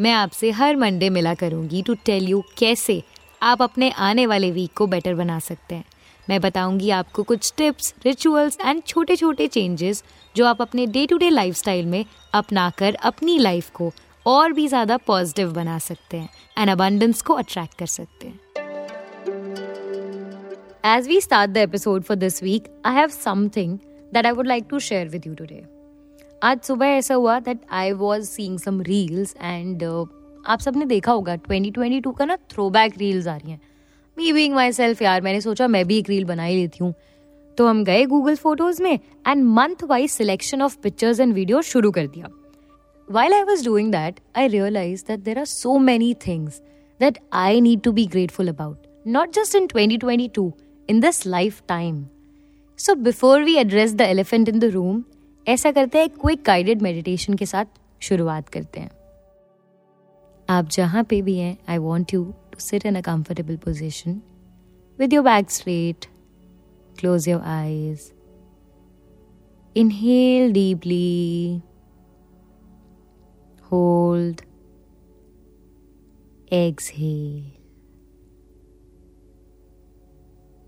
मैं आपसे हर मंडे मिला करूँगी टू टेल यू कैसे आप अपने आने वाले वीक को बेटर बना सकते हैं मैं बताऊँगी आपको कुछ टिप्स रिचुअल्स एंड छोटे छोटे चेंजेस जो आप अपने डे टू डे लाइफ में अपना कर अपनी लाइफ को और भी ज़्यादा पॉजिटिव बना सकते हैं एंड अबंडेंस को अट्रैक्ट कर सकते हैं As we start the episode for this week, I have something that I would like to share with you today. आज सुबह ऐसा हुआ that I was seeing some reels and आप सबने देखा होगा 2022 का ना थ्रो बैक रील्स आ रही हैं। मी बींग माई सेल्फ यार, मैंने सोचा मैं भी एक रील बनाई लेती हूँ। तो हम गए गूगल फ़ोटोज़ में and month wise selection of pictures and video शुरू कर दिया। While I was doing that I realise that there are so many things that I need to be grateful about not just in twenty twenty two in this life time so before we address the elephant in the room ऐसा करते हैं quick guided meditation के साथ शुरुआत करते हैं आप जहाँ पे भी हैं I want you to sit in a comfortable position with your back straight close your eyes inhale deeply hold exhale.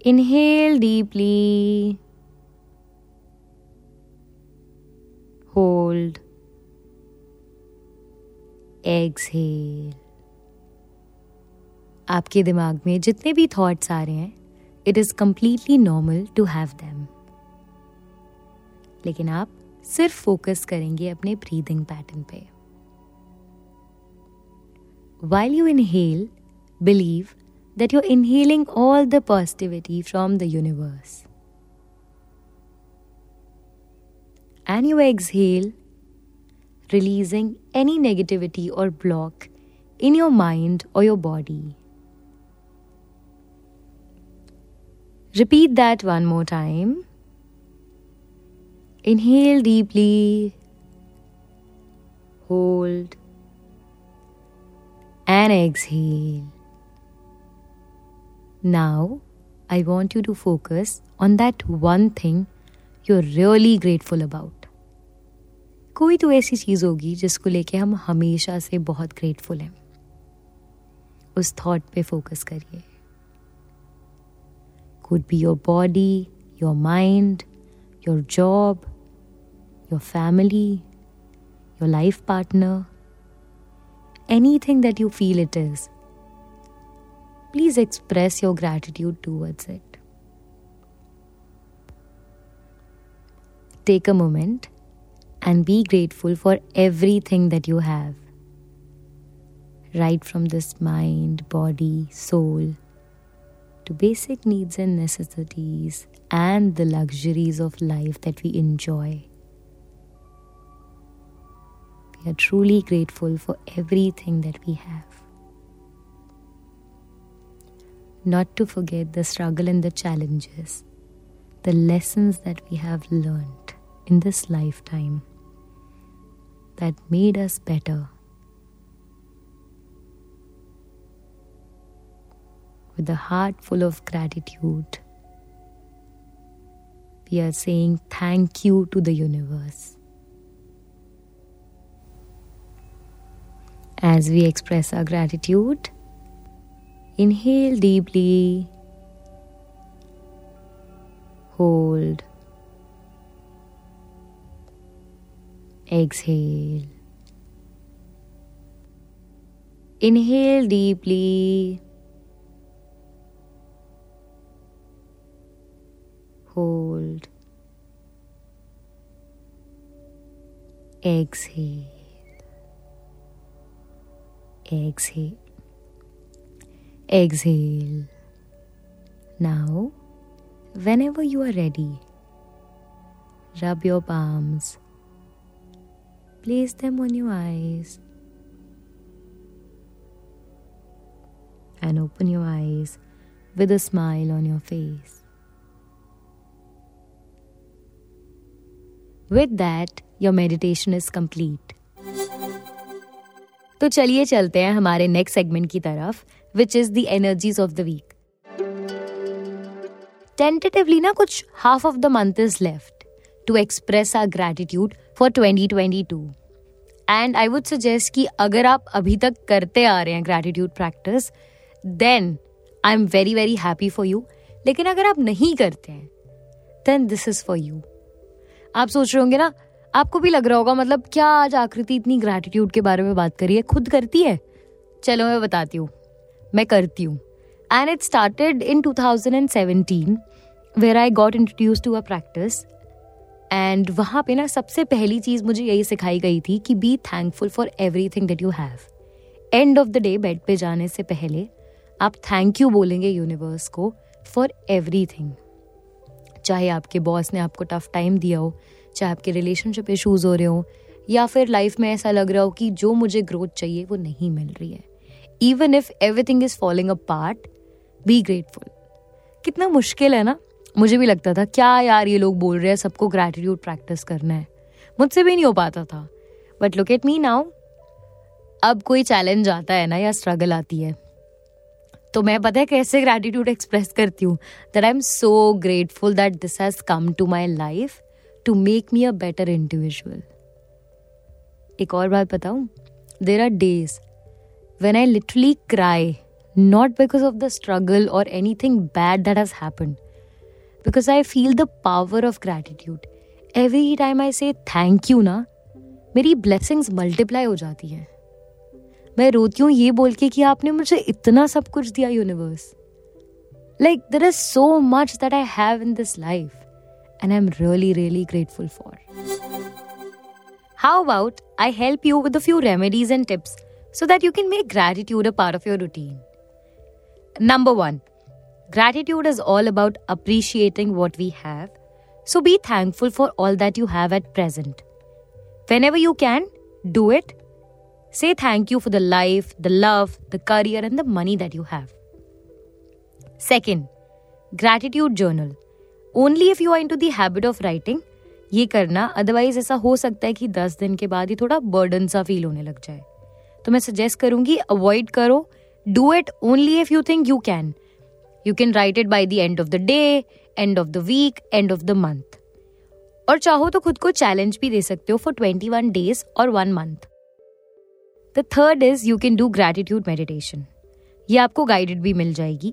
Inhale deeply, hold, exhale. आपके दिमाग में जितने भी थॉट्स आ रहे हैं it is completely normal to have them लेकिन आप सिर्फ़ फोकस करेंगे अपने ब्रीदिंग पैटर्न पे While you inhale, believe that you're inhaling all the positivity from the universe. And you exhale, releasing any negativity or block in your mind or your body. Repeat that one more time. Inhale deeply, hold, and exhale. Now, I want you to focus on that one thing you're really grateful about. कोई तो ऐसी चीज़ होगी जिसको लेके हम हमेशा से बहुत ग्रेटफुल हैं। उस थॉट पे फोकस करिए। Could be your body your mind your job your family your life partner any thing that you feel it is please express your gratitude towards it take a moment and be grateful for everything that you have. Right from this mind, body, soul, to basic needs and necessities and the luxuries of life that we enjoy. We are truly grateful for everything that we have. Not to forget the struggle and the challenges, the lessons that we have learned in this lifetime that made us better. With a heart full of gratitude, we are saying thank you to the universe. As we express our gratitude, inhale deeply, hold, exhale. Inhale deeply, hold, exhale exhale. Exhale. Now, whenever you are ready, rub your palms, Place them on your eyes. And open your eyes with a smile on your face. With that your meditation is complete तो चलिए चलते हैं हमारे next segment की तरफ़ which is the energies of the week tentatively ना कुछ half of the month is left to express our gratitude for 2022 and I would suggest कि अगर आप अभी तक करते आ रहे हैं gratitude practice then I am very very happy for you लेकिन अगर आप नहीं करते हैं then this is for you आप सोच रहे होंगे ना, आपको भी लग रहा होगा मतलब क्या आज आकृति इतनी ग्रैटिट्यूड के बारे में बात करी है? खुद करती है? चलो मैं बताती हूँ। मैं करती हूँ। And it started in 2017 where I got introduce to a practice and वहाँ पे ना सबसे पहली चीज़ मुझे यही सिखाई गई थी कि be thankful for every thing that you have end of the day bed पे जाने से पहले आप थैंक यू बोलेंगे यूनिवर्स को फॉर एवरी थिंग चाहे आपके बॉस ने आपको टफ टाइम दिया हो, चाहे आपके रिलेशनशिप इशूज़ हो रहे हो, या फिर लाइफ में ऐसा लग रहा हो कि जो मुझे ग्रोथ चाहिए वो नहीं मिल रही है. Even if everything is following a part be grateful कितना मुश्किल है ना? मुझे भी लगता था, क्या यार ये लोग बोल रहे हैं, सबको ग्रेटिट्यूड प्रैक्टिस करना है। मुझसे भी नहीं हो पाता था। But look at me now अब कोई चैलेंज आता है ना या स्ट्रगल आती है तो मैं पता है कैसे ग्रेटिट्यूड एक्सप्रेस करती हूँ? That I am so grateful that this has come to my life to make me a better individual एक और बात बताऊँ? There are days when I literally cry not because of the struggle और any thing bad that has happen because I feel the power of gratitude every time I say thank you ना मेरी blessings multiply हो जाती हैं मैं रोती हूँ ये बोल के कि आपने मुझे इतना सब कुछ दिया universe like there is so much that I have in this life and I'm really, really grateful for. How about I help you with a few remedies and tips so that you can make gratitude a part of your routine? Number one, gratitude is all about appreciating what we have, so be thankful for all that you have at present. Whenever you can, do it. Say thank you for the life, the love, the career, and the money that you have. Second, gratitude journal. Only if you are into the habit of writing ये करना otherwise ऐसा हो सकता है कि दस दिन के बाद ही थोड़ा बर्डन सा फील होने लग जाए तो मैं सजेस्ट करूंगी अवॉइड करो do it only if you think you can you can write it by the end of the day end of the week end of the month और चाहो तो खुद को चैलेंज भी दे सकते हो फॉर ट्वेंटी वन डेज़ और one month the third is you can do gratitude meditation ये आपको गाइडेड भी मिल जाएगी.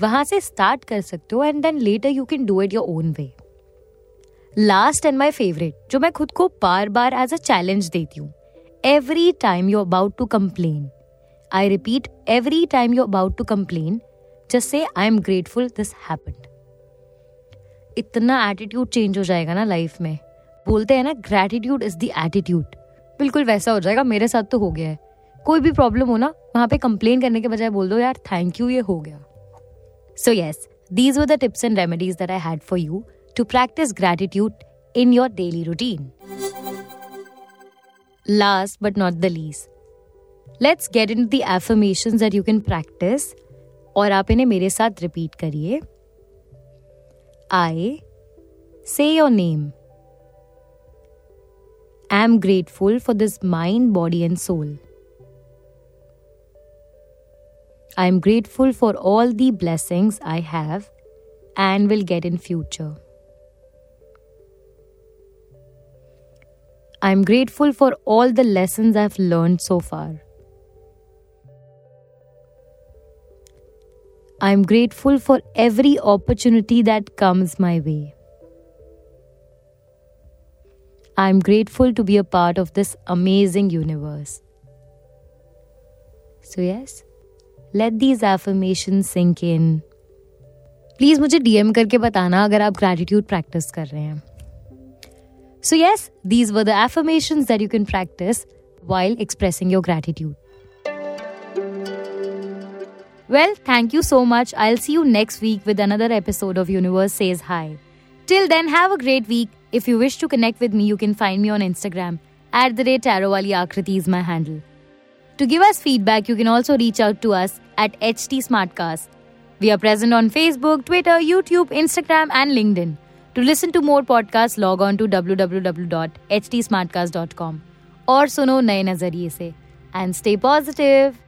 वहाँ से स्टार्ट कर सकते हो and then later you can do it your own way last and my favourite जो मैं खुद को बार बार एज अ चैलेंज देती हूँ. Every time you about to complain I repeat every time you about to complain just say I am grateful this happened इतना attitude change हो जाएगा ना लाइफ में। बोलते हैं ना ग्रेटिट्यूड इज़ द एटीट्यूड बिल्कुल वैसा हो जाएगा, मेरे साथ तो हो गया है। कोई भी प्रॉब्लम हो ना, वहाँ पे कंप्लेन करने के बजाय बोल दो, यार थैंक यू ये हो गया. So yes these were the tips and remedies that I had for you to practise gratitude in your daily routine last but not the least let's get in that you can practise और आप इन्हें मेरे साथ repeat करिए। I say your name I am grateful for this mind body and soul I am grateful for all the blessings I have and will get in future I am grateful for all the lesson I have learn so far I am grateful for every opportunity that comes my way. I am grateful to be a part of this amazing universe. So, yes, let these affirmation sink in please मुझे DM करके बताना अगर आप gratitude practice कर रहे हैं so yes these were the affirmation that you can practice while expressing your gratitude well, thank you so much. I'll see you next week with another episode of Universe Says Hi. Till then, have a great week. If you wish to connect with me, you can find me on Instagram. At the rate Tarowali Akriti is my handle. To give us feedback, you can also reach out to us at HT Smartcast. We are present on Facebook, Twitter, YouTube, Instagram, and LinkedIn. To listen to more podcasts, log on to www.htsmartcast.com or suno naye nazariye se and stay positive.